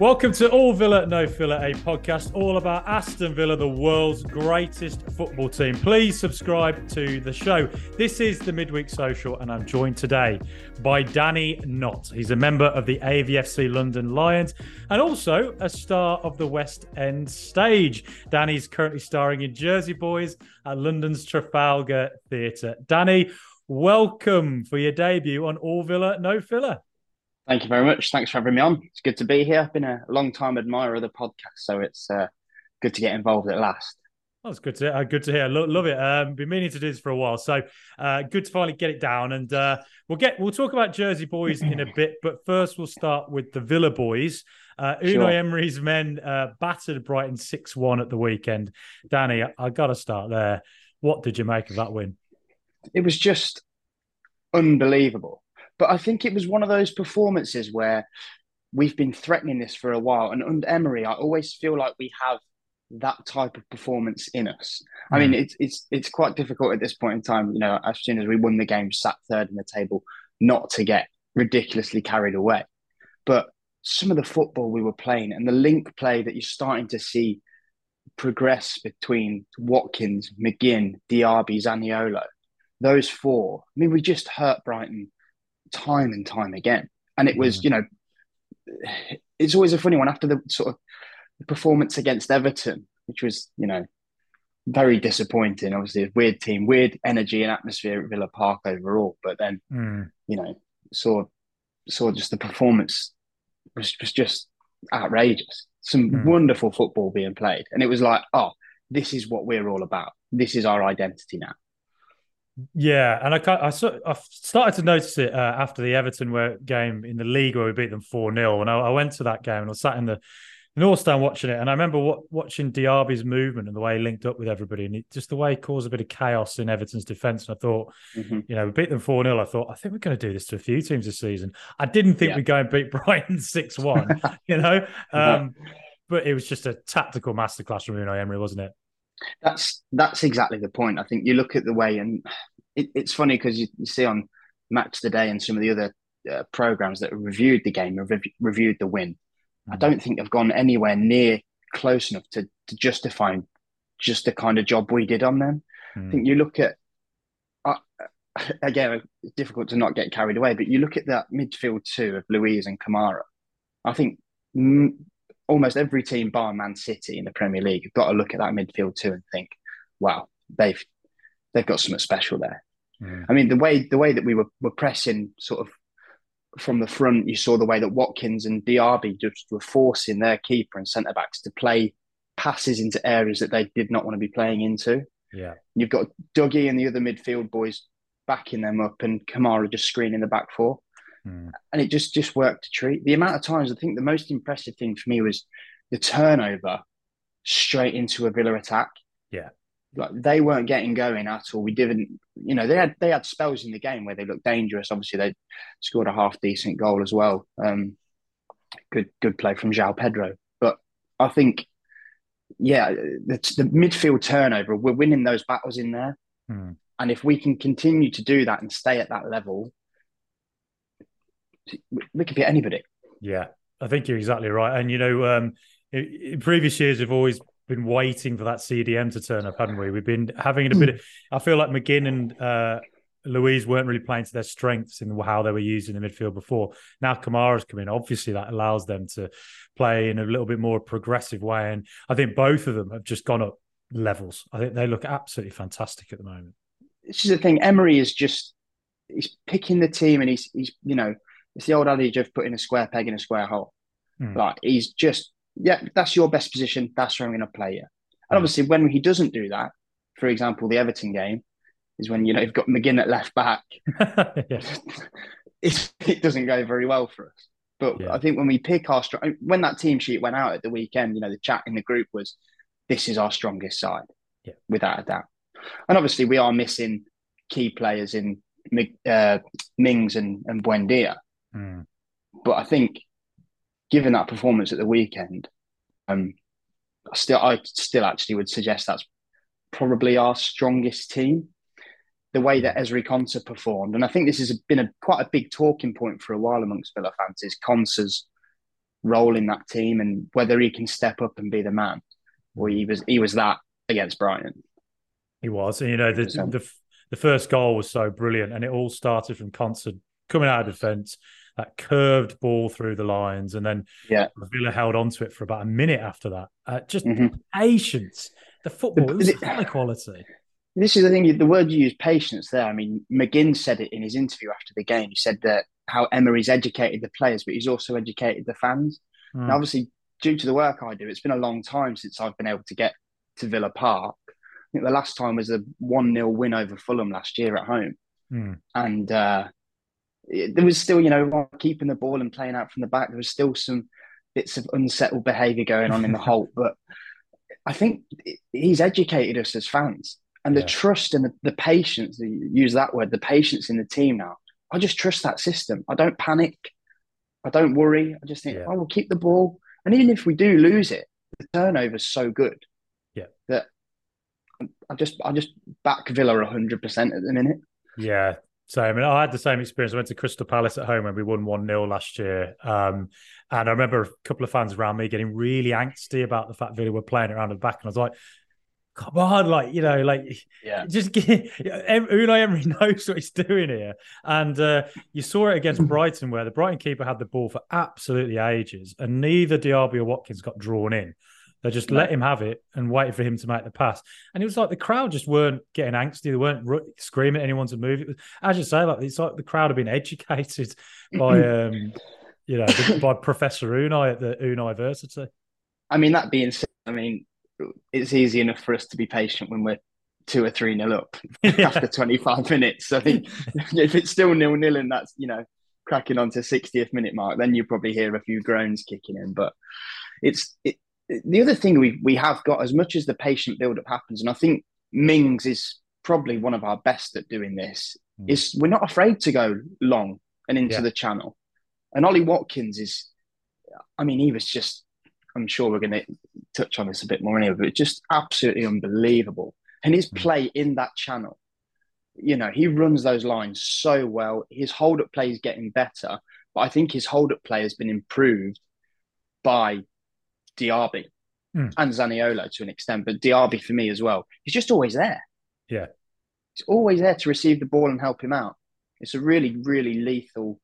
Welcome to All Villa No Filler, a podcast all about Aston Villa, the world's greatest football team. Please subscribe to the show. This is the Midweek Social, and I'm joined today by Danny Knott. He's a member of the AVFC London Lions and also a star of the West End stage. Danny's currently starring in Jersey Boys at London's Trafalgar Theatre. Danny, welcome for your debut on All Villa No Filler. Thank you very much. Thanks for having me on. It's good to be here. I've been a long time admirer of the podcast, so it's uh, good to get involved at last. That's good to uh, good to hear. Lo- love it. Um, been meaning to do this for a while, so uh, good to finally get it down. And uh, we'll get we'll talk about Jersey boys in a bit, but first we'll start with the Villa boys. Uh, Unai sure. Emery's men uh, battered Brighton six one at the weekend. Danny, I, I got to start there. What did you make of that win? It was just unbelievable. But I think it was one of those performances where we've been threatening this for a while. And under Emery, I always feel like we have that type of performance in us. Mm. I mean, hmm. it's it's it's quite difficult at this point in time. You know, as soon as we won the game, sat third in the table, not to get ridiculously carried away. But some of the football we were playing and the link play that you're starting to see progress between Watkins, McGinn, Diaby, Zaniolo, those four. I mean, we just hurt Brighton time and time again. And it was, you know, it's always a funny one after the sort of performance against Everton, which was, you know, very disappointing. Obviously, a weird team, weird energy and atmosphere at Villa Park overall. But then, mm. you know, saw saw just the performance was, was just outrageous. Some mm. wonderful football being played, and it was like, oh, this is what we're all about. This is our identity now. Yeah, and I I, I started to notice it uh, after the Everton game in the league where we beat them four 0 and I, I, went to that game and I was sat in the North Stand watching it, and I remember what, watching Diaby's movement and the way he linked up with everybody, and it, just the way he caused a bit of chaos in Everton's defence. And I thought, mm-hmm. you know, we beat them four 0 I thought, I think we're going to do this to a few teams this season. I didn't think yeah. we'd go and beat Brighton six one, you know, um, but it was just a tactical masterclass from Unai Emery, wasn't it? That's that's exactly the point. I think you look at the way, and it, it's funny because you, you, see on Match Today and some of the other uh, programs that reviewed the game, rev- reviewed the win. Mm. I don't think they've gone anywhere near close enough to, to justify just the kind of job we did on them. Mm. I think you look at uh, again, it's difficult to not get carried away, but you look at that midfield two of Luiz and Kamara. I think almost every team, bar Man City in the Premier League, have got to look at that midfield too and think, "Wow, they've they've got something special there." Mm. I mean, the way the way that we were, were pressing sort of from the front, you saw the way that Watkins and Diaby just were forcing their keeper and centre backs to play passes into areas that they did not want to be playing into. Yeah, you've got Dougie and the other midfield boys backing them up, and Kamara just screening the back four, mm. and it just just worked to treat. The amount of times I think the most impressive thing for me was the turnover straight into a Villa attack. Yeah, like they weren't getting going at all. We didn't, you know, they had they had spells in the game where they looked dangerous. Obviously, they scored a half decent goal as well. Um, good good play from João Pedro. But I think, yeah, the, the midfield turnover, we're winning those battles in there, hmm. and if we can continue to do that and stay at that level, we could beat anybody. Yeah, I think you're exactly right. And you know, um, in, in previous years, we've always been waiting for that CDM to turn up, haven't we? We've been having a bit. Of, I feel like McGinn and uh, Luiz weren't really playing to their strengths in how they were used in the midfield before. Now Kamara's come in. Obviously, that allows them to play in a little bit more progressive way, and I think both of them have just gone up levels. I think they look absolutely fantastic at the moment. This is the thing. Emery is just he's picking the team, and he's he's you know it's the old adage of putting a square peg in a square hole. Mm. Like he's just yeah, that's your best position. That's where I'm going to play you. And obviously, when he doesn't do that, for example, the Everton game is when you know you've got McGinn at left back. it, it doesn't go very well for us. But yeah. I think when we pick our strong, when that team sheet went out at the weekend, you know, the chat in the group was, "This is our strongest side, yeah. without a doubt." And obviously, we are missing key players in uh, Mings and, and Buendia. Mm. But I think given that performance at the weekend, um, I still I still actually would suggest that's probably our strongest team. The way that Ezri Konsa performed, and I think this has been a quite a big talking point for a while amongst Villa fans, is Konsa's role in that team and whether he can step up and be the man. Well, he was he was that against Brighton. He was, and you know the the, the first goal was so brilliant, and it all started from Konsa coming out of defence, that curved ball through the lines, and then yeah, Villa held on to it for about a minute after that. Uh, just mm-hmm. patience. The football the, was high quality. This is the thing. The word you use, patience. There, I mean, McGinn said it in his interview after the game. He said that how Emery's educated the players, but he's also educated the fans. Mm. And obviously, due to the work I do, it's been a long time since I've been able to get to Villa Park. I think the last time was a 1 0 win over Fulham last year at home. Mm. And uh, it, there was still, you know, keeping the ball and playing out from the back. There was still some bits of unsettled behaviour going on in the Holte. But I think he's educated us as fans. And the yeah. trust and the, the patience, use that word, the patience in the team now I just trust that system. I don't panic. I don't worry. I just think, yeah. oh, we'll keep the ball. And even if we do lose it, the turnover's so good. Yeah. That I just I just back Villa hundred percent at the minute. Yeah. So I mean, I had the same experience. I went to Crystal Palace at home and we won one 0 last year, um, and I remember a couple of fans around me getting really angsty about the fact Villa were playing around the back, and I was like, come on, like you know, like yeah, just get, Unai Emery knows what he's doing here, and uh, you saw it against Brighton where the Brighton keeper had the ball for absolutely ages, and neither Diaby or Watkins got drawn in. They just let him have it and waited for him to make the pass, and it was like the crowd just weren't getting angsty. They weren't screaming at anyone to move. It was, as you say, like it's like the crowd had been educated by, um, you know, by Professor Unai at the Unai University. I mean, that being said, I mean, it's easy enough for us to be patient when we're two or three nil up yeah. after 25 minutes. I think if it's still nil nil and that's, you know, cracking on to 60th minute mark, then you probably hear a few groans kicking in. But it's it, the other thing we, we have got, as much as the patient build up happens, and I think Mings is probably one of our best at doing this, mm. is we're not afraid to go long and into yeah. the channel. And Ollie Watkins is, I mean, he was just I'm sure we're going to touch on this a bit more anyway, but just absolutely unbelievable. And his hmm. play in that channel, you know, he runs those lines so well. His hold up play is getting better, but I think his hold up play has been improved by Diaby mm. and Zaniolo to an extent, but Diaby for me as well. He's just always there. Yeah. He's always there to receive the ball and help him out. It's a really, really lethal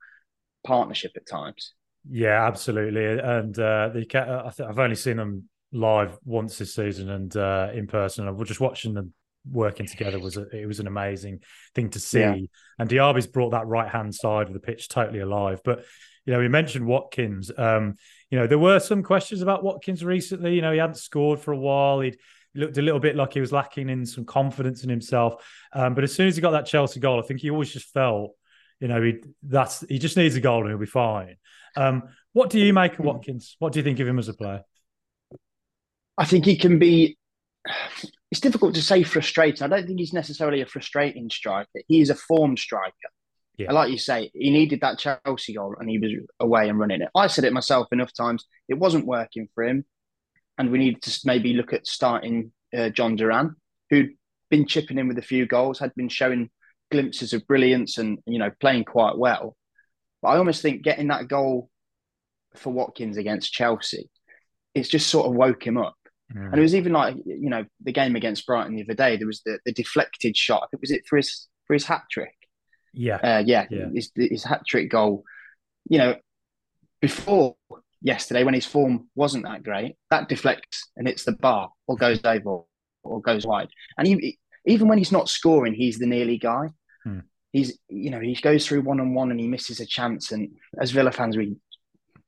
partnership at times. Yeah, absolutely. And uh, the I think I've only seen them live once this season and uh, in person. I was just watching them working together was a, it was an amazing thing to see. Yeah. And Diaby's brought that right hand side of the pitch totally alive. But you know, we mentioned Watkins. Um, you know, there were some questions about Watkins recently. You know, he hadn't scored for a while. He'd looked a little bit like he was lacking in some confidence in himself. Um, but as soon as he got that Chelsea goal, I think he always just felt, you know, he that's he just needs a goal and he'll be fine. Um, what do you make of. Watkins? What do you think of him as a player? I think he can be. It's difficult to say frustrating. I don't think he's necessarily a frustrating striker. He is a form striker. Yeah. And like you say, he needed that Chelsea goal and he was away and running it. I said it myself enough times. It wasn't working for him. And we needed to maybe look at starting uh, Jhon Duran, who'd been chipping in with a few goals, had been showing glimpses of brilliance and, you know, playing quite well. But I almost think getting that goal for Watkins against Chelsea, it's just sort of woke him up. Mm. And it was even like you know the game against Brighton the other day. There was the, the deflected shot. I think was it for his for his hat trick. Yeah, uh, yeah, yeah. His, his hat trick goal. You know, before yesterday when his form wasn't that great, that deflects and hits the bar or goes over or goes wide. And he, even when he's not scoring, he's the nearly guy. Hmm he's you know he goes through one on one and he misses a chance. And as Villa fans, we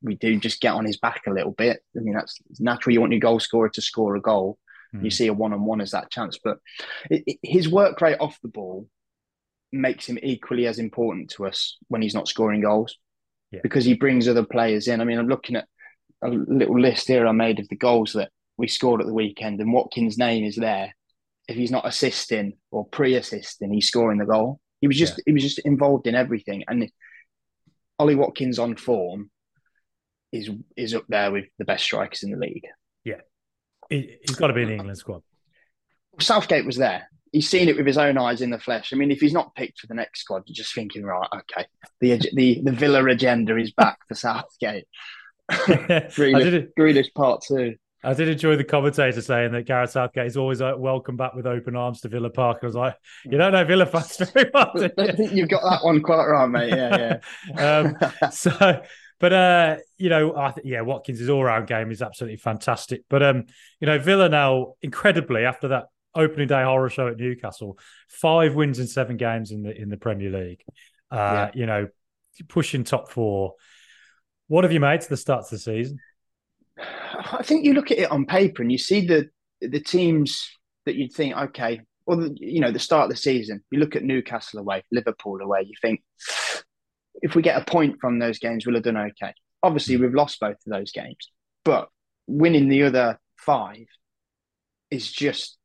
we do just get on his back a little bit. I mean that's natural. You want your goal scorer to score a goal. Mm. You see a one on one as that chance, but it, it, his work rate off the ball makes him equally as important to us when he's not scoring goals yeah. because he brings other players in. I mean, I'm looking at a little list here I made of the goals that we scored at the weekend, and Watkins' name is there. If he's not assisting or pre-assisting, he's scoring the goal. He was just yeah. he was just involved in everything. And Ollie Watkins on form is is up there with the best strikers in the league. Yeah, he, has got to be in the England squad. Southgate was there. He's seen it with his own eyes in the flesh. I mean, if he's not picked for the next squad, you're just thinking, right, okay, the the the Villa agenda is back for Southgate. Grealish, Grealish part two. I did enjoy the commentator saying that Gareth Southgate is always like, welcome back with open arms to Villa Park. I was like, you don't know Villa fans very well. I think you've got that one quite right, mate. Yeah, yeah. um, so, but uh, you know, I th- yeah, Watkins' all-round game is absolutely fantastic. But um, you know, Villa now incredibly after that opening day horror show at Newcastle, five wins in seven games in the in the Premier League. Uh, yeah. You know, pushing top four. What have you made to the start of the season? I think you look at it on paper and you see the the teams that you'd think, okay, well, you know, the start of the season, you look at Newcastle away, Liverpool away, you think if we get a point from those games, we'll have done okay. Obviously, we've lost both of those games, but winning the other five is just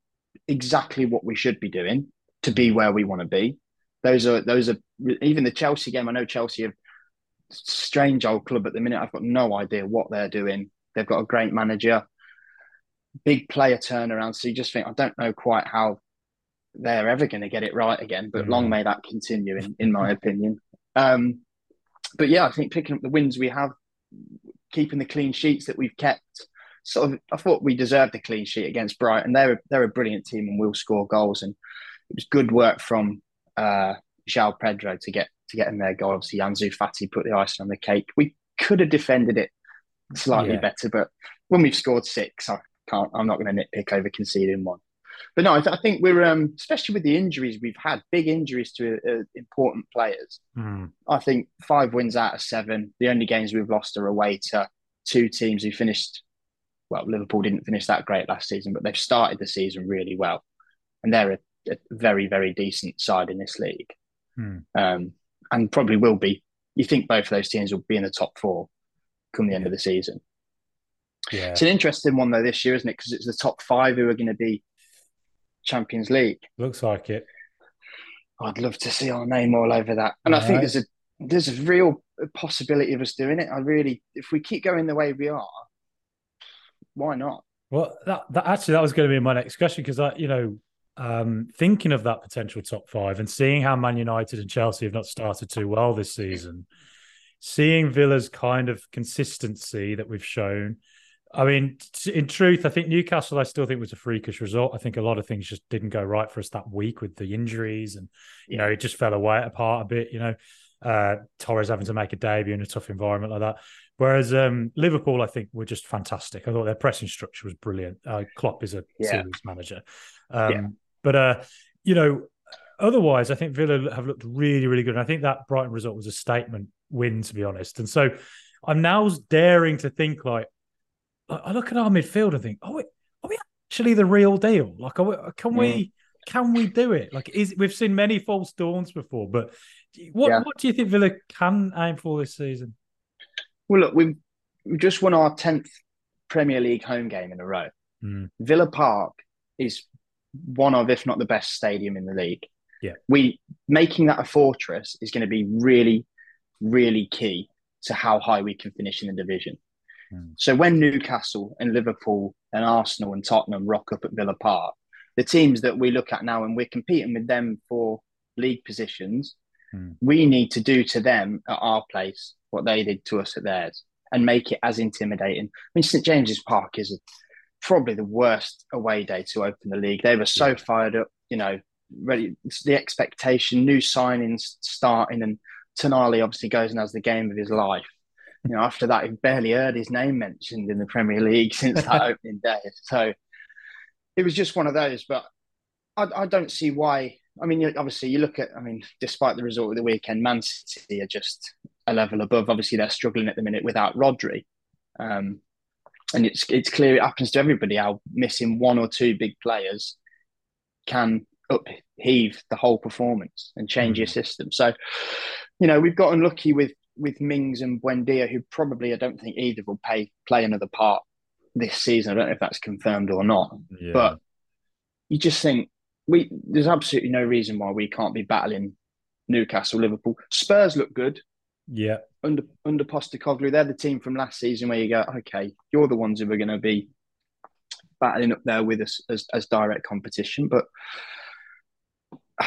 exactly what we should be doing to be where we want to be. Those are those are even the Chelsea game. I know Chelsea have strange old club at the minute. I've got no idea what they're doing. They've got a great manager, big player turnaround. So you just think, I don't know quite how they're ever going to get it right again. But mm-hmm. long may that continue, in, in my opinion. Um, but yeah, I think picking up the wins we have, keeping the clean sheets that we've kept. Sort of, I thought we deserved a clean sheet against Brighton. They're they're a brilliant team and will score goals. And it was good work from uh, João Pedro to get to get in their goal. Obviously, Ansu Fati put the icing on the cake. We could have defended it slightly yeah. better. But when we've scored six, I can't. I'm not going to nitpick over conceding one. But no, I, th- I think we're um, especially with the injuries we've had, big injuries to uh, important players. Mm. I think five wins out of seven. The only games we've lost are away to two teams who finished. Well, Liverpool didn't finish that great last season, but they've started the season really well, and they're a, a very, very decent side in this league, mm. um, and probably will be. You think both of those teams will be in the top four come the end of the season. Yeah. It's an interesting one though this year, isn't it? Because it's the top five who are going to be Champions League. Looks like it. I'd love to see our name all over that, and all I think right. there's a there's a real possibility of us doing it. I really, if we keep going the way we are, why not? Well, that, that actually that was going to be my next question because I, you know, um, thinking of that potential top five and seeing how Man United and Chelsea have not started too well this season, seeing Villa's kind of consistency that we've shown. I mean, in truth, I think Newcastle, I still think was a freakish result. I think a lot of things just didn't go right for us that week with the injuries, and you know, it just fell away apart a bit. You know, uh, Torres having to make a debut in a tough environment like that. Whereas um, Liverpool, I think, were just fantastic. I thought their pressing structure was brilliant. Uh, Klopp is a yeah. serious manager, um, yeah. but uh, you know, otherwise, I think Villa have looked really, really good. And I think that Brighton result was a statement win, to be honest. And so I'm now daring to think like, I look at our midfield and think, oh, are we actually the real deal? Like, we, can we can we do it? Like, is we've seen many false dawns before, but what yeah. what do you think Villa can aim for this season? Well, look, we've, we've just won our tenth Premier League home game in a row. Mm. Villa Park is one of, if not the best stadium in the league. Yeah, we making that a fortress is going to be really, really key to how high we can finish in the division. Mm. So when Newcastle and Liverpool and Arsenal and Tottenham rock up at Villa Park, the teams that we look at now and we're competing with them for league positions, mm. we need to do to them at our place what they did to us at theirs and make it as intimidating. I mean, St James's Park is a, probably the worst away day to open the league. They were so yeah. fired up, you know, ready. The expectation, new signings starting, and Tonali obviously goes and has the game of his life. You know, after that, he barely heard his name mentioned in the Premier League since that opening day. So it was just one of those. But I, I, don't see why. I mean, obviously, you look at. I mean, despite the result of the weekend, Man City are just a level above. Obviously, they're struggling at the minute without Rodri. Um, and it's it's clear it happens to everybody how missing one or two big players can upheave the whole performance and change mm-hmm. your system. So, you know, we've got unlucky with with Mings and Buendia, who probably I don't think either will pay play another part this season. I don't know if that's confirmed or not, yeah. but you just think we there's absolutely no reason why we can't be battling Newcastle, Liverpool. Spurs look good. Yeah, under under Postecoglou, they're the team from last season where you go, okay, you're the ones who are going to be battling up there with us as, as direct competition, but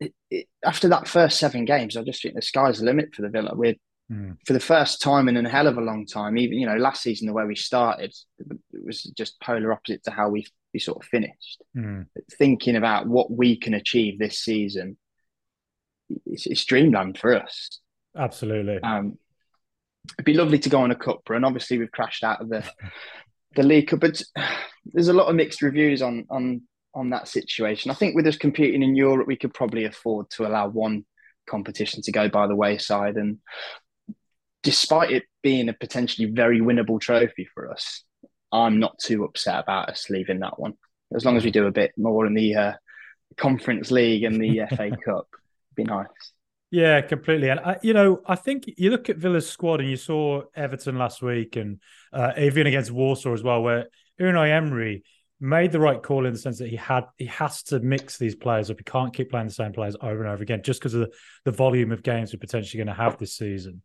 it, it, after that first seven games, I just think the sky's the limit for the Villa. We're mm. for the first time in a hell of a long time, even you know last season the way we started, it was just polar opposite to how we we sort of finished. Mm. Thinking about what we can achieve this season, it's, it's dreamland for us. Absolutely. Um, it'd be lovely to go on a cup run. Obviously, we've crashed out of the the league cup, but there's a lot of mixed reviews on on on that situation. I think with us competing in Europe, we could probably afford to allow one competition to go by the wayside. And despite it being a potentially very winnable trophy for us, I'm not too upset about us leaving that one. As long as we do a bit more in the uh, Conference League and the FA Cup, it'd be nice. Yeah, completely. And I, you know, I think you look at Villa's squad, and you saw Everton last week, and uh, even against Warsaw as well, where Unai Emery made the right call in the sense that he had he has to mix these players up. He can't keep playing the same players over and over again just because of the, the volume of games we're potentially going to have this season.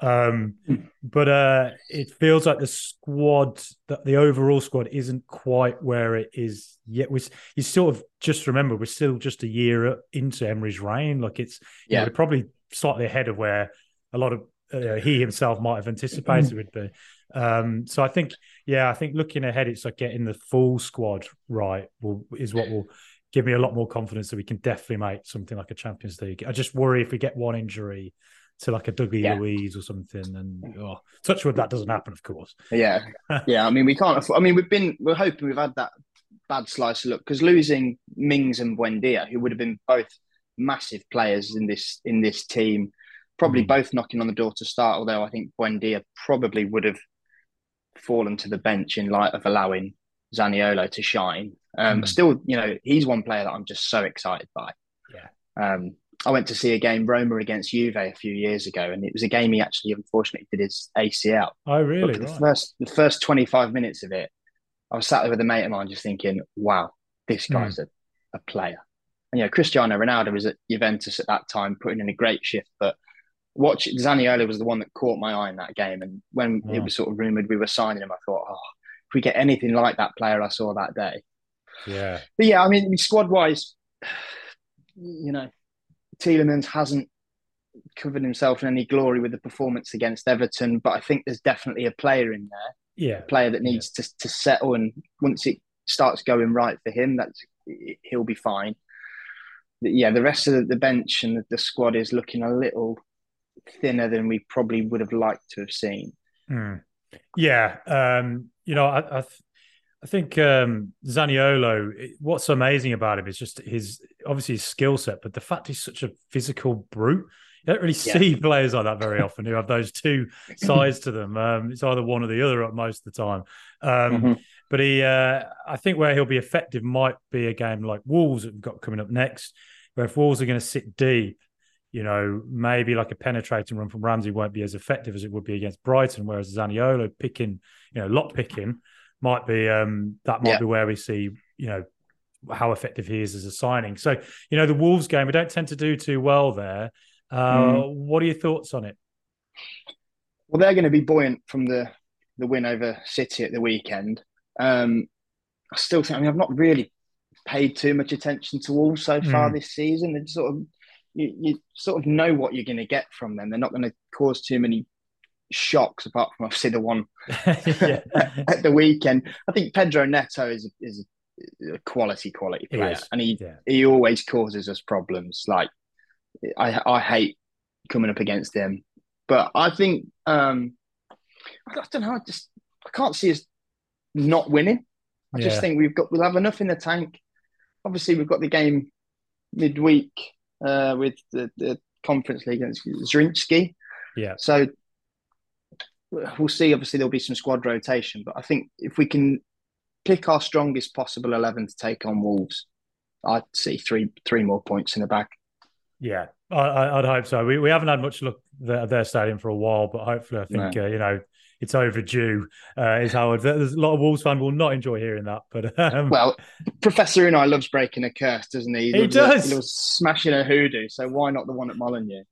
Um, but uh, it feels like the squad, that the overall squad, isn't quite where it is yet. We you sort of just remember we're still just a year into Emery's reign. Like it's yeah, know, probably slightly ahead of where a lot of uh, he himself might have anticipated it would be. Um, so I think, yeah, I think looking ahead, it's like getting the full squad right will, is what will give me a lot more confidence that we can definitely make something like a Champions League. I just worry if we get one injury to like a Dougie yeah. Luiz or something, and oh, touch wood that doesn't happen, of course. Yeah, yeah. I mean, we can't. Afford, I mean, we've been we're hoping we've had that bad slice of luck because losing Mings and Buendia, who would have been both massive players in this in this team, probably mm. both knocking on the door to start. Although I think Buendia probably would have fallen to the bench in light of allowing Zaniolo to shine. Um, mm. Still, you know, he's one player that I'm just so excited by. Yeah. Um, I went to see a game Roma against Juve a few years ago, and it was a game he actually unfortunately did his ACL. Oh, really? the first the first 25 minutes of it, I was sat there with a mate of mine just thinking, wow, this hmm. guy's mm. a, a player. And, you know, Cristiano Ronaldo was at Juventus at that time, putting in a great shift, but watch Zaniolo was the one that caught my eye in that game. And when it was sort of rumored we were signing him, I thought, oh, if we get anything like that player I saw that day. Yeah. But yeah, I mean, squad wise, you know, Tielemans hasn't covered himself in any glory with the performance against Everton, but I think there's definitely a player in there. Yeah. A player that needs yeah. to, to settle. And once it starts going right for him, that's he'll be fine. Yeah, the rest of the bench and the squad is looking a little thinner than we probably would have liked to have seen. Mm. Yeah, um, you know, I, I, I think um, Zaniolo. What's amazing about him is just his obviously his skill set, but the fact he's such a physical brute. You don't really yeah. see players like that very often who have those two sides to them. Um, it's either one or the other most of the time. Um, mm-hmm. But he, uh, I think, where he'll be effective might be a game like Wolves that we've got coming up next, where if Wolves are going to sit deep, you know, maybe like a penetrating run from Ramsey won't be as effective as it would be against Brighton, whereas Zaniolo picking, you know, lock picking might be um that might yeah. be where we see, you know, how effective he is as a signing. So, you know, the Wolves game, we don't tend to do too well there. Uh, mm. What are your thoughts on it? Well, they're going to be buoyant from the the win over City at the weekend. Um, I still think, I mean, I've not really paid too much attention to Wolves so far mm. this season. It's sort of you, you sort of know what you're going to get from them. They're not going to cause too many shocks, apart from obviously the one at the weekend. I think Pedro Neto is is a quality quality player, he and he yeah. he always causes us problems. Like I I hate coming up against him, but I think um I don't know. I just I can't see us not winning. I yeah. just think we've got we'll have enough in the tank. Obviously, we've got the game midweek uh, with the, the Conference League against Zrinjski. Yeah. So we'll see. Obviously, there'll be some squad rotation, but I think if we can pick our strongest possible eleven to take on Wolves, I'd see three three more points in the back. Yeah, I, would hope so. We, we haven't had much look at their stadium for a while, but hopefully, I think no. uh, you know it's overdue. Uh, is how there's a lot of Wolves fans will not enjoy hearing that. But um... well, Professor Unai loves breaking a curse, doesn't he? He, he does. he loves smashing a hoodoo. So why not the one at Molineux?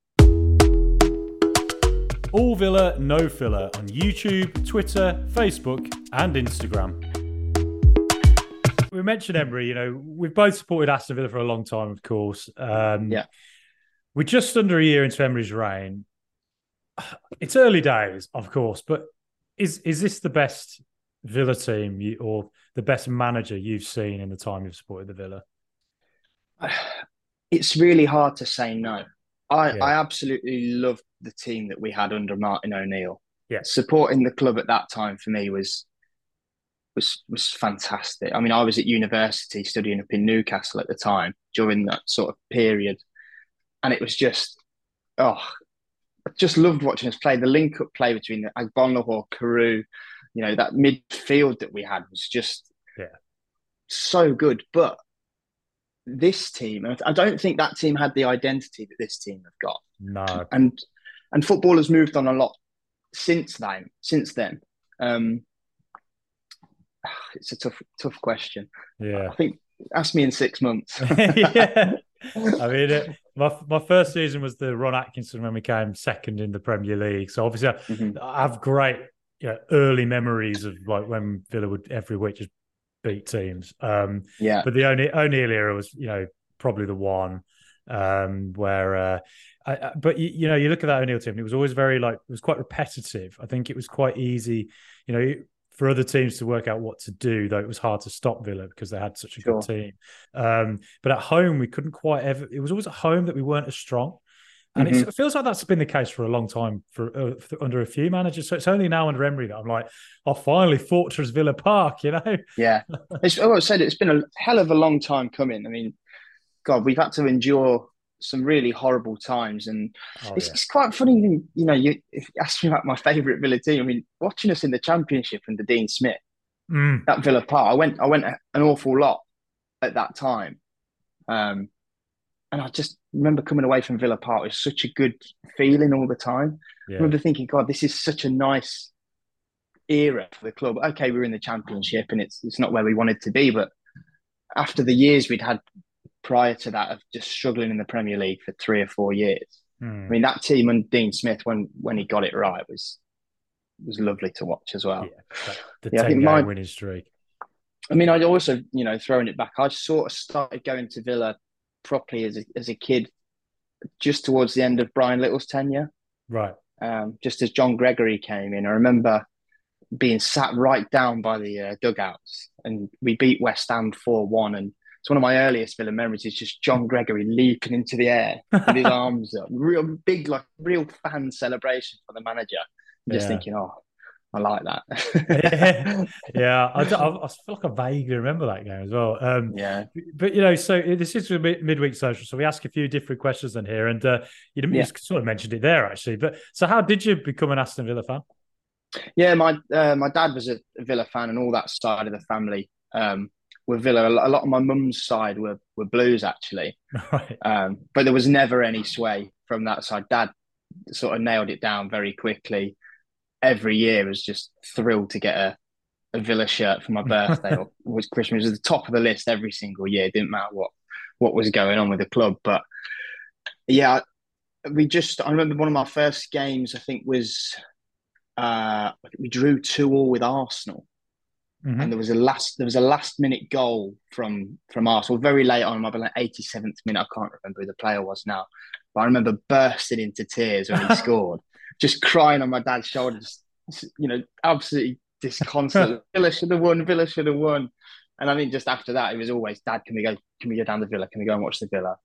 All Villa, no filler on YouTube, Twitter, Facebook, and Instagram. We mentioned Emery. You know, we've both supported Aston Villa for a long time, of course. Um, yeah. We're just under a year into Emery's reign it's early days, of course, but is is this the best Villa team you, or the best manager you've seen in the time you've supported the Villa? It's really hard to say no. I, yeah. I absolutely loved the team that we had under Martin O'Neill. Yeah. Supporting the club at that time for me was was was fantastic. I mean, I was at university studying up in Newcastle at the time during that sort of period, and it was just oh, I just loved watching us play. The link up play between the Agbonlahor, Carew, you know, that midfield that we had was just yeah so good. But this team, I don't think that team had the identity that this team have got. No, and and football has moved on a lot since then. Since then, um, it's a tough tough question. Yeah, I think ask me in six months. yeah, I mean, it, my my first season was the Ron Atkinson when we came second in the Premier League. So obviously, I, mm-hmm. I have great you know, early memories of like when Villa would every week just beat teams. Um, yeah, but the only O'Neill era was you know probably the one um, where. Uh, I, but you, you, know, you look at that O'Neill team. It was always very like it was quite repetitive. I think it was quite easy. You know, for other teams to work out what to do, though it was hard to stop Villa because they had such a sure. good team. Um, but at home, we couldn't quite ever. It was always at home that we weren't as strong. And mm-hmm. it feels like that's been the case for a long time for, uh, for, under a few managers. So it's only now under Emery that I'm like, oh, finally Fortress Villa Park, you know? Yeah, it's, like I said, it's been a hell of a long time coming. I mean, God, we've had to endure some really horrible times, and oh, it's, yeah. it's, quite funny. You know, you, if you ask me about my favourite Villa team, I mean, watching us in the Championship under Dean Smith, mm. that Villa Park, I went, I went an awful lot at that time. Um, and I just remember coming away from Villa Park with such a good feeling all the time. Yeah. I remember thinking, God, this is such a nice era for the club. Okay, we're in the championship and it's it's not where we wanted to be, but after the years we'd had prior to that of just struggling in the Premier League for three or four years. Mm. I mean, that team and Dean Smith when when he got it right was was lovely to watch as well. Yeah, the yeah, 10 game winning streak. I mean, I also, you know, throwing it back, I sort of started going to Villa properly as a, as a kid, just towards the end of Brian Little's tenure. Right. Um, just as John Gregory came in, I remember being sat right down by the uh, dugouts, and we beat West Ham four one, and it's one of my earliest Villa memories. Is just John Gregory leaping into the air with his arms up, real big, like real fan celebration for the manager. Just thinking, oh, I like that. yeah, I, I, I, feel like I vaguely remember that game as well. Um, yeah, but you know, so this is a midweek social, so we ask a few different questions in here, and uh, you, yeah. you sort of mentioned it there actually. But so, how did you become an Aston Villa fan? Yeah, my uh, my dad was a Villa fan, and all that side of the family um, were Villa. A lot of my mum's side were were Blues actually, right. um, but there was never any sway from that side. Dad sort of nailed it down very quickly every year was just thrilled to get a, a Villa shirt for my birthday or was Christmas. It was the top of the list every single year. It didn't matter what what was going on with the club. But yeah, we just I remember one of my first games I think was uh we drew two all with Arsenal. Mm-hmm. And there was a last there was a last minute goal from from Arsenal very late on, maybe like 87th minute. I can't remember who the player was now. But I remember bursting into tears when he scored just crying on my dad's shoulders, you know, absolutely disconsolate. Villa should have won. Villa should have won. And I mean, just after that, it was always, Dad, can we go? Can we go down the Villa? Can we go and watch the Villa?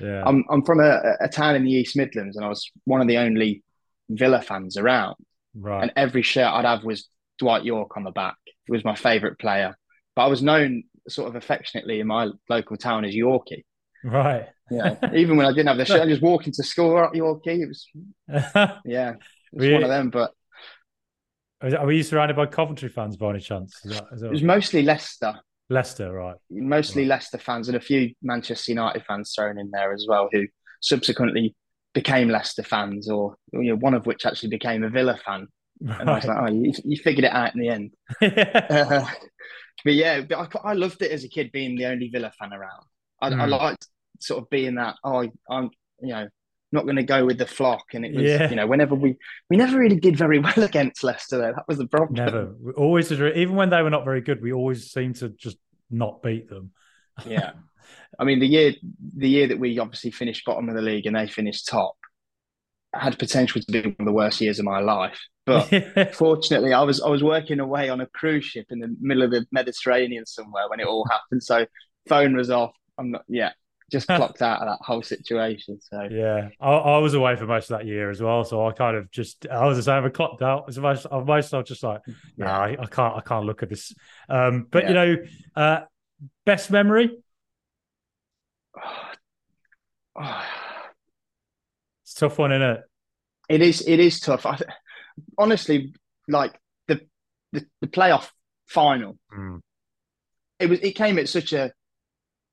Yeah. I'm I'm from a, a town in the East Midlands, and I was one of the only Villa fans around. Right. And every shirt I'd have was Dwight Yorke on the back. Was my favourite player. But I was known sort of affectionately in my local town as Yorkie. Right. Yeah. Even when I didn't have the shirt, I just walking to school up Yorkie. It was yeah. It was you, one of them, but are you surrounded by Coventry fans by any chance? Is that, is that... It was mostly Leicester. Leicester, right. Mostly right. Leicester fans and a few Manchester United fans thrown in there as well, who subsequently became Leicester fans, or you know, one of which actually became a Villa fan. Right. And I was like, oh, you, you, figured it out in the end. uh, but yeah, but I, I, loved it as a kid being the only Villa fan around. I, mm. I liked sort of being that. Oh, I'm you know not going to go with the flock. And it was, yeah. you know, whenever we we never really did very well against Leicester. Though that was the problem. Never. We always, even when they were not very good, we always seemed to just not beat them. yeah, I mean the year the year that we obviously finished bottom of the league and they finished top. had potential to be one of the worst years of my life. But fortunately, I was I was working away on a cruise ship in the middle of the Mediterranean somewhere when it all happened. So phone was off. I'm not yeah, just clocked out of that whole situation. So yeah, I, I, was away for most of that year as well. So I kind of just I was the same. I clocked out. Most, most I was just like, no, nah, I, I, can't I can't look at this. Um, but yeah. you know, uh, best memory. it's tough one, isn't it? It is. It is tough. I, honestly, like the the, the playoff final, mm. it was. It came at such a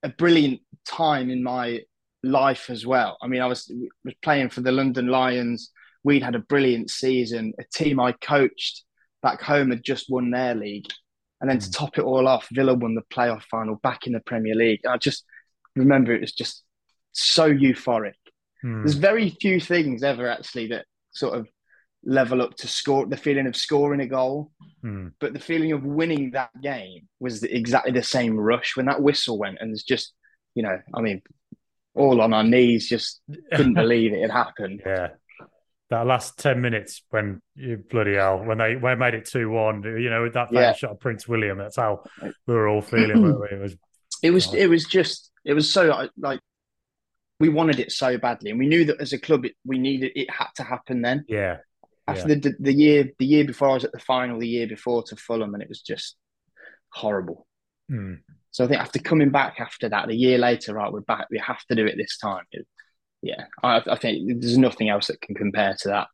a brilliant time in my life as well. I mean, I was was playing for the London Lions. We'd had a brilliant season. A team I coached back home had just won their league, and then mm. to top it all off, Villa won the playoff final back in the Premier League. I just remember it was just so euphoric. Mm. There's very few things ever actually that sort of level up to score the feeling of scoring a goal. Mm. But the feeling of winning that game was exactly the same rush when that whistle went. And it's just, you know, I mean, all on our knees, just couldn't believe it had happened. Yeah. That last 10 minutes when you bloody hell, when they when they made it 2 1, you know, with that yeah. shot of Prince William, that's how we were all feeling. it was, it was, it was just, it was so like, we wanted it so badly, and we knew that as a club, it, we needed it had to happen then. Yeah, after yeah. the, the year the year before I was at the final, the year before to Fulham, and it was just horrible. Mm. So I think after coming back after that, a year later, right, we're back. We have to do it this time. It, yeah, I, I, think there's nothing else that can compare to that.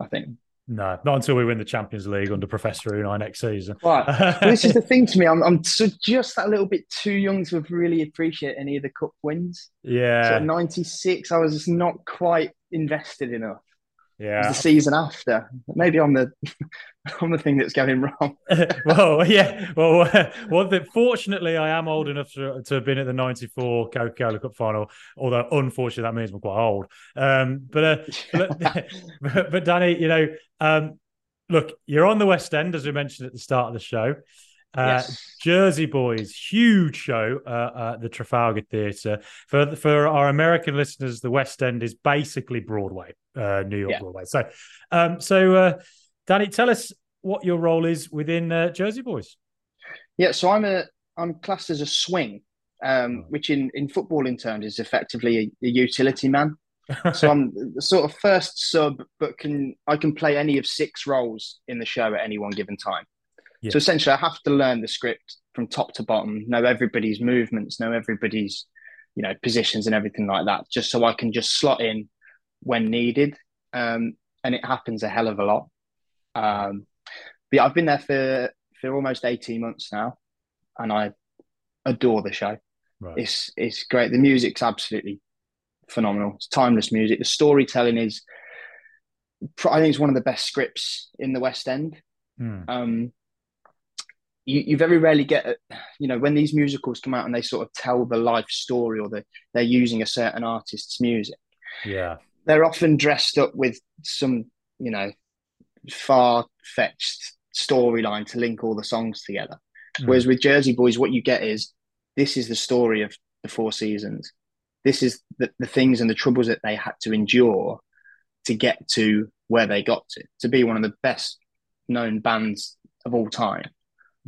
I think. No, not until we win the Champions League under Professor Unai next season. Right. this is the thing to me. I'm, I'm so just that little bit too young to really appreciate any of the cup wins. Yeah. So 96, I was just not quite invested enough. Yeah, the season after. Maybe I'm the I'm the thing that's going wrong. well, yeah. Well, well. Fortunately, I am old enough to, to have been at the '94 Coca-Cola Cup final. Although, unfortunately, that means I'm quite old. Um, but, uh, but, but, but Danny, you know, um, look, you're on the West End as we mentioned at the start of the show. Uh, yes. Jersey Boys, huge show uh, at the Trafalgar Theatre. For for our American listeners, the West End is basically Broadway, uh, New York yeah. Broadway. So, um, so uh, Danny, tell us what your role is within uh, Jersey Boys. Yeah, so I'm a I'm classed as a swing, um, hmm. which in in footballing terms is effectively a, a utility man. so I'm the sort of first sub, but can I can play any of six roles in the show at any one given time. Yeah. So essentially, I have to learn the script from top to bottom, know everybody's movements, know everybody's, you know, positions and everything like that, just so I can just slot in when needed. Um, and it happens a hell of a lot. Um, but yeah, I've been there for for almost eighteen months now, and I adore the show. Right. It's it's great. The music's absolutely phenomenal. It's timeless music. The storytelling is, I think, it's one of the best scripts in the West End. Mm. Um, you, you very rarely get, you know, when these musicals come out and they sort of tell the life story or the, they're using a certain artist's music. Yeah. They're often dressed up with some, you know, far fetched storyline to link all the songs together. Mm. Whereas with Jersey Boys, what you get is this is the story of the four seasons. This is the, the things and the troubles that they had to endure to get to where they got to, to be one of the best known bands of all time.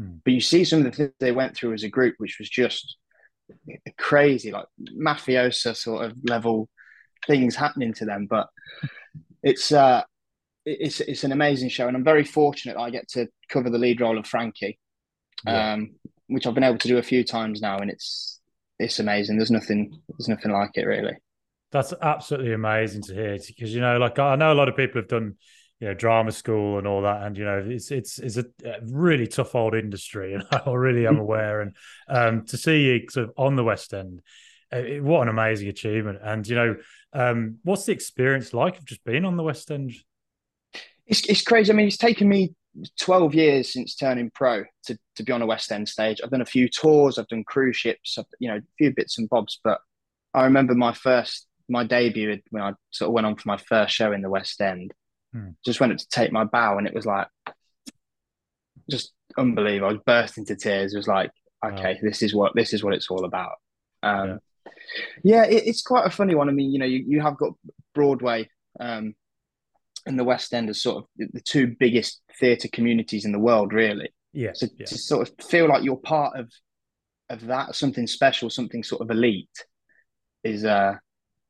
Hmm. But you see some of the things they went through as a group, which was just crazy, like mafiosa sort of level things happening to them. But it's uh, it's it's an amazing show, and I'm very fortunate I get to cover the lead role of Frankie, yeah. um, which I've been able to do a few times now, and it's it's amazing. There's nothing there's nothing like it really. That's absolutely amazing to hear because you know, like I know a lot of people have done you know drama school and all that and you know it's it's it's a, really tough old industry and i really am aware and um, to see you sort of on the west end it, what an amazing achievement and you know um, what's the experience like of just being on the west end? It's, it's crazy. I mean it's taken me 12 years since turning pro to, to be on a west end stage. I've done a few tours i've done cruise ships I've, you know a few bits and bobs but i remember my first my debut when i sort of went on for my first show in the west end Hmm. Just went up to take my bow, and it was like just unbelievable. I was burst into tears. It was like, okay, wow. this is what this is what it's all about. Um, yeah, yeah it, it's quite a funny one. I mean, you know, you, you have got Broadway um, and the West End as sort of the two biggest theatre communities in the world, really. Yeah. So yeah. to sort of feel like you're part of of that, something special, something sort of elite, is uh,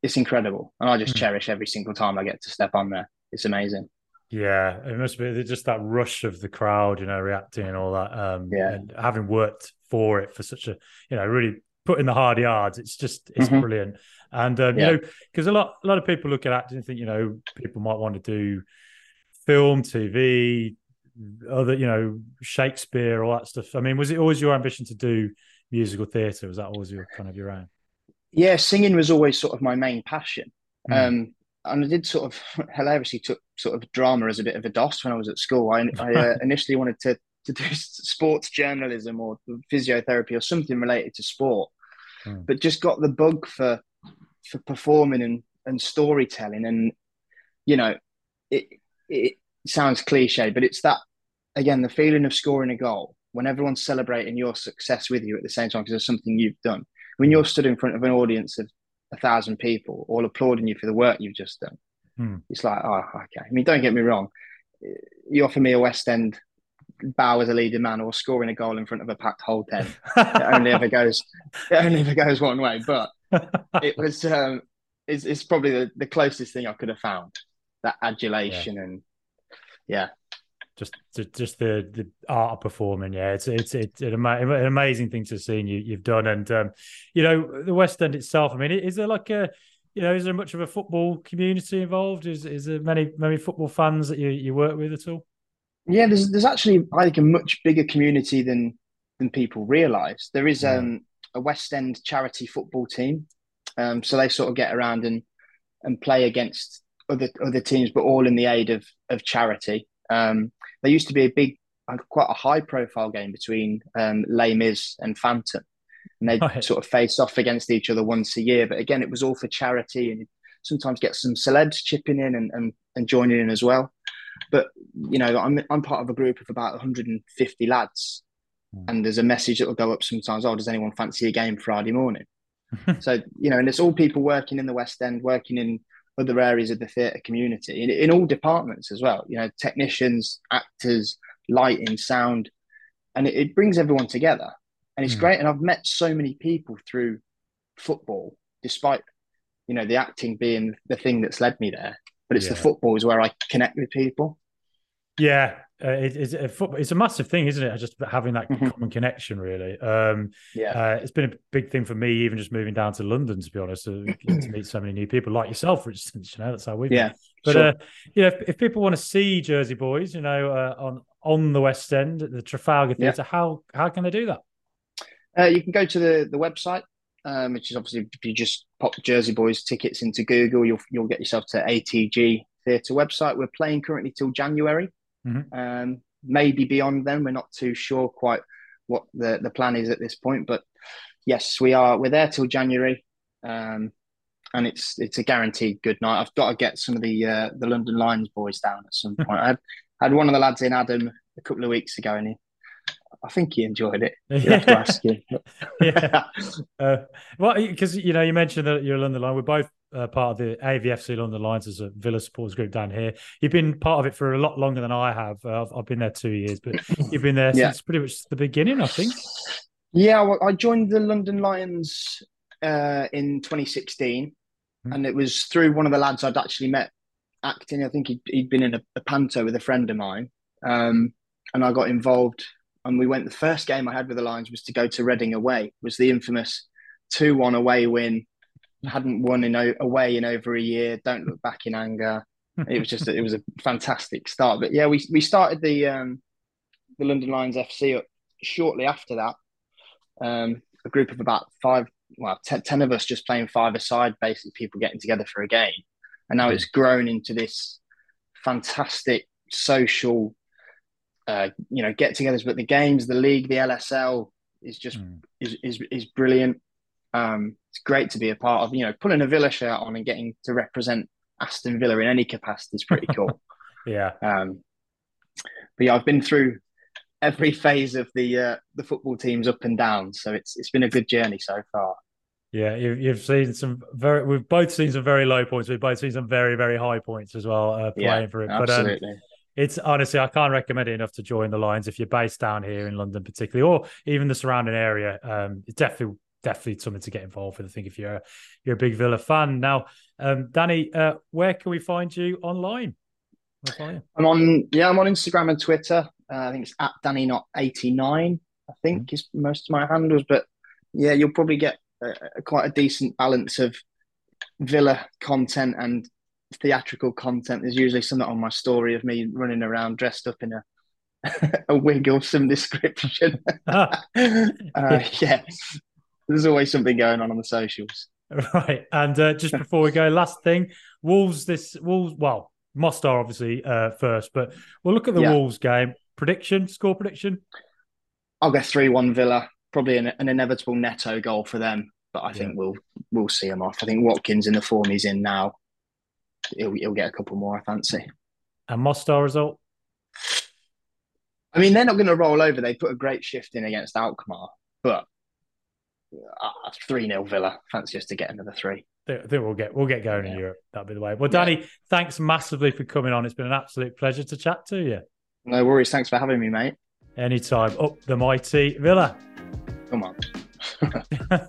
it's incredible, and I just Mm. cherish every single time I get to step on there. It's amazing. Yeah, it must be just that rush of the crowd, you know, reacting and all that. Um, Yeah. and having worked for it for such a, you know, really put in the hard yards. It's just it's Mhm. brilliant. And um, Yeah. you know, because a lot a lot of people look at acting and think, you know, people might want to do film, TV, other, you know, Shakespeare, all that stuff. I mean, was it always your ambition to do musical theatre? Was that always your kind of your own? Yeah, singing was always sort of my main passion. Mm. Um, and I did sort of hilariously took sort of drama as a bit of a DOS when I was at school. I, I uh, initially wanted to to do sports journalism or physiotherapy or something related to sport, Hmm. but just got the bug for for performing and and storytelling. And you know, it it sounds cliche, but it's that again the feeling of scoring a goal when everyone's celebrating your success with you at the same time because there's something you've done. When you're stood in front of an audience of a thousand people all applauding you for the work you've just done. Hmm. It's like, oh, okay. I mean, don't get me wrong. You offer me a West End bow as a leading man or scoring a goal in front of a packed Holte End. It only ever goes, it only ever goes one way. But it was, um, it's, it's probably the, the closest thing I could have found. That adulation and yeah, just just the the art of performing yeah it's it's it's an, ama- an amazing thing to see and you, you've done and um you know the west end itself i mean is there like a you know is there much of a football community involved is is there many many football fans that you, you work with at all yeah. There's there's actually I think a much bigger community than than people realise. There is Yeah. um, a West End charity football team, um, so they sort of get around and and play against other other teams, but all in the aid of of charity. Um, there used to be a big, quite a high profile game between um, Les Mis and Phantom, and they Right. sort of face off against each other once a year. But again, it was all for charity, and sometimes get some celebs chipping in and, and, and joining in as well. But you know, I'm I'm part of a group of about 150 lads, Hmm. and there's a message that will go up sometimes. Oh, does anyone fancy a game Friday morning? So you know, and it's all people working in the West End, working in other areas of the theatre community, in, in all departments as well. You know, technicians, actors, lighting, sound, and it, it brings everyone together, and it's Mm. great. And I've met so many people through football, despite you know the acting being the thing that's led me there. But it's the Yeah. football is where I connect with people. yeah uh, it, it's a football it's a massive thing isn't it just having that Mhm. common connection really um Yeah, Uh, it's been a big thing for me, even just moving down to London, to be honest, to, to meet so many new people like yourself, for instance. You know, that's how we. yeah. But sure. uh, you know, if, if people want to see Jersey Boys, you know, uh, on on the West End at the Trafalgar Yeah. Theatre, how how can they do that? Uh, you can go to the the website, um, which is obviously if you just pop Jersey Boys tickets into Google, you'll you'll get yourself to ATG Theatre website. We're playing currently till January, Mhm. um, maybe beyond then. We're not too sure quite what the the plan is at this point, but yes, we are. We're there till January, um, and it's it's a guaranteed good night. I've got to get some of the uh, the London Lions boys down at some point. I had, had one of the lads in Adam a couple of weeks ago, and he, I think he enjoyed it. You have to ask him. yeah. Uh, well, because you know, you mentioned that you're a London Lion. We're both uh, part of the AVFC London Lions as a Villa supporters group down here. You've been part of it for a lot longer than I have. Uh, I've, I've been there two years, but you've been there Yeah. since pretty much the beginning, I think. Yeah, well, I joined the London Lions uh, in 2016, Hmm. and it was through one of the lads I'd actually met acting. I think he'd, he'd been in a, a panto with a friend of mine, um, and I got involved. And we went. The first game I had with the Lions was to go to Reading away. Was the infamous two-one away win. Hadn't won in away in over a year. Don't look back in anger. It was just it was a fantastic start. But yeah, we we started the um, the London Lions FC up shortly after that um, a group of about five, well, ten, of us just playing five aside, basically people getting together for a game. And now it's grown into this fantastic social, uh, you know, get togethers. But the games, the league, the LSL is just, Mm. is, is, is brilliant. Um, it's great to be a part of, you know, pulling a Villa shirt on and getting to represent Aston Villa in any capacity is pretty cool. Yeah. Um, but yeah, I've been through every phase of the uh, the football teams up and down, so it's it's been a good journey so far. Yeah, you've, you've seen some very. We've both seen some very low points. We've both seen some very, very high points as well uh, playing Yeah, for it. absolutely. But um, it's honestly, I can't recommend it enough to join the Lions if you're based down here in London, particularly, or even the surrounding area. Um, it's definitely, definitely something to get involved with. I think if you're a, you're a big Villa fan. Now, um, Danny, uh, where can we find you online? Where find you? I'm on, yeah, I'm on Instagram and Twitter. Uh, I think it's at Danny Knott 89. I think Mm-hmm. is most of my handles, but yeah, you'll probably get a, a, quite a decent balance of Villa content and theatrical content. There's usually something on my story of me running around dressed up in a a wig of some description. uh, yeah, there's always something going on on the socials. Right. And uh, just before we go, last thing, Wolves. This Wolves. Well, Mostar obviously uh, first, but we'll look at the Yeah. Wolves game prediction. Score prediction. I'll go three one Villa. Probably an, an inevitable Neto goal for them, but I Yeah. think we'll we'll see him off. I think Watkins in the form he's in now, he'll, he'll get a couple more. I fancy. And Mostar result. I mean, they're not going to roll over. They put a great shift in against Alkmaar, but Uh, three 0 Villa. Fancy us to get another three. I think we'll get we'll get going in Europe. That'll be the way. Well, Yeah. Danny, thanks massively for coming on. It's been an absolute pleasure to chat to you. No worries. Thanks for having me, mate. Anytime. Up the mighty Villa. Come on.